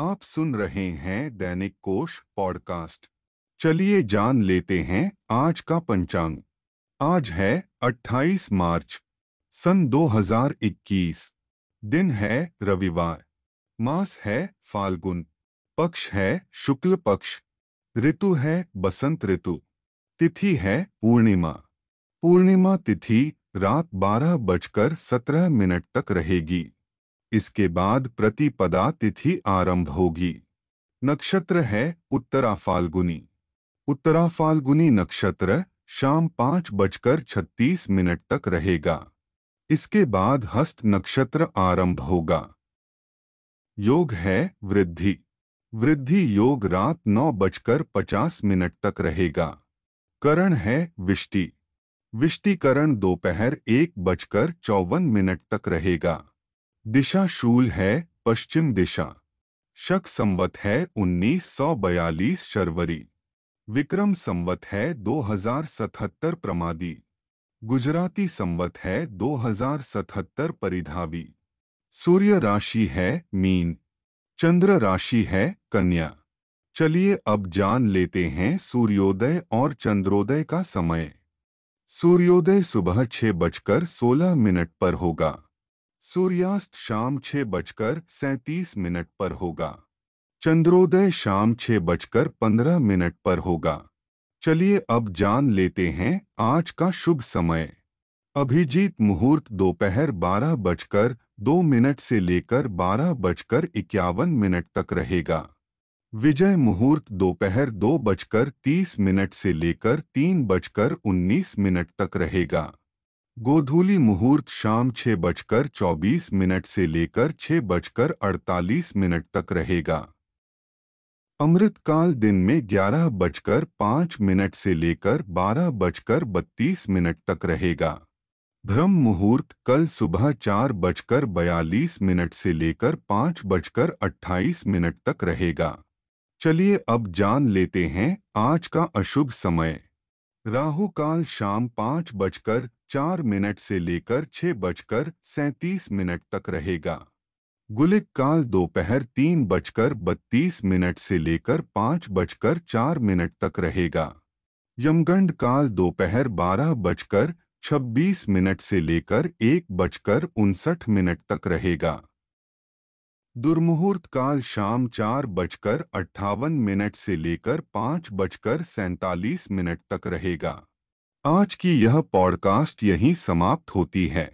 आप सुन रहे हैं दैनिक कोश पॉडकास्ट। चलिए जान लेते हैं आज का पंचांग। आज है 28 मार्च, सन 2021 दिन है रविवार, मास है फाल्गुन, पक्ष है शुक्ल पक्ष, ऋतु है बसंत ऋतु, तिथि है पूर्णिमा। पूर्णिमा तिथि रात बारह बजकर सत्रह मिनट तक रहेगी। इसके बाद प्रतिपदा तिथि आरंभ होगी। नक्षत्र है उत्तरा फाल्गुनी। उत्तरा फाल्गुनी नक्षत्र शाम पाँच बजकर छत्तीस मिनट तक रहेगा। इसके बाद हस्त नक्षत्र आरंभ होगा। योग है वृद्धि। वृद्धि योग रात नौ बजकर पचास मिनट तक रहेगा। करण है विष्टि। विष्टिकरण दोपहर एक बजकर चौवन मिनट तक रहेगा। दिशा शूल है, पश्चिम दिशा। शक संवत है 1942 शर्वरी। विक्रम संवत है 2077 प्रमादी। गुजराती संवत है 2077 परिधावी। सूर्य राशि है, मीन। चंद्र राशि है, कन्या। चलिए अब जान लेते हैं सूर्योदय और चंद्रोदय का समय। सूर्योदय सुबह छह बजकर सोलह मिनट पर होगा। सूर्यास्त शाम छह बजकर सैंतीस मिनट पर होगा। चंद्रोदय शाम छह बजकर पंद्रह मिनट पर होगा। चलिए अब जान लेते हैं आज का शुभ समय। अभिजीत मुहूर्त दोपहर बारह बजकर दो मिनट से लेकर बारह बजकर इक्यावन मिनट तक रहेगा। विजय मुहूर्त दोपहर दो बजकर तीस मिनट से लेकर तीन बजकर उन्नीस मिनट तक रहेगा। गोधूली मुहूर्त शाम छह बजकर चौबीस मिनट से लेकर छह बजकर अड़तालीस मिनट तक रहेगा। अमृतकाल दिन में ग्यारह बजकर पाँच मिनट से लेकर बारह बजकर बत्तीस मिनट तक रहेगा। ब्रह्म मुहूर्त कल सुबह चार बजकर बयालीस मिनट से लेकर पाँच बजकर अट्ठाईस मिनट तक रहेगा। चलिए अब जान लेते हैं आज का अशुभ समय। राहु काल शाम पाँच बजकर चार मिनट से लेकर छह बजकर सैतीस मिनट तक रहेगा। गुलिक काल दोपहर तीन बजकर बत्तीस मिनट से लेकर पाँच बजकर चार मिनट तक रहेगा। यमगंड काल दोपहर बारह बजकर छब्बीस मिनट से लेकर एक बजकर उनसठ मिनट तक रहेगा। दुर्मुहूर्त काल शाम चार बजकर अट्ठावन मिनट से लेकर पाँच बजकर सैतालीस मिनट तक रहेगा। आज की यह पॉडकास्ट यहीं समाप्त होती है।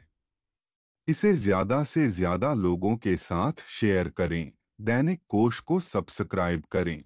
इसे ज़्यादा से ज़्यादा लोगों के साथ शेयर करें। दैनिक कोश को सब्सक्राइब करें।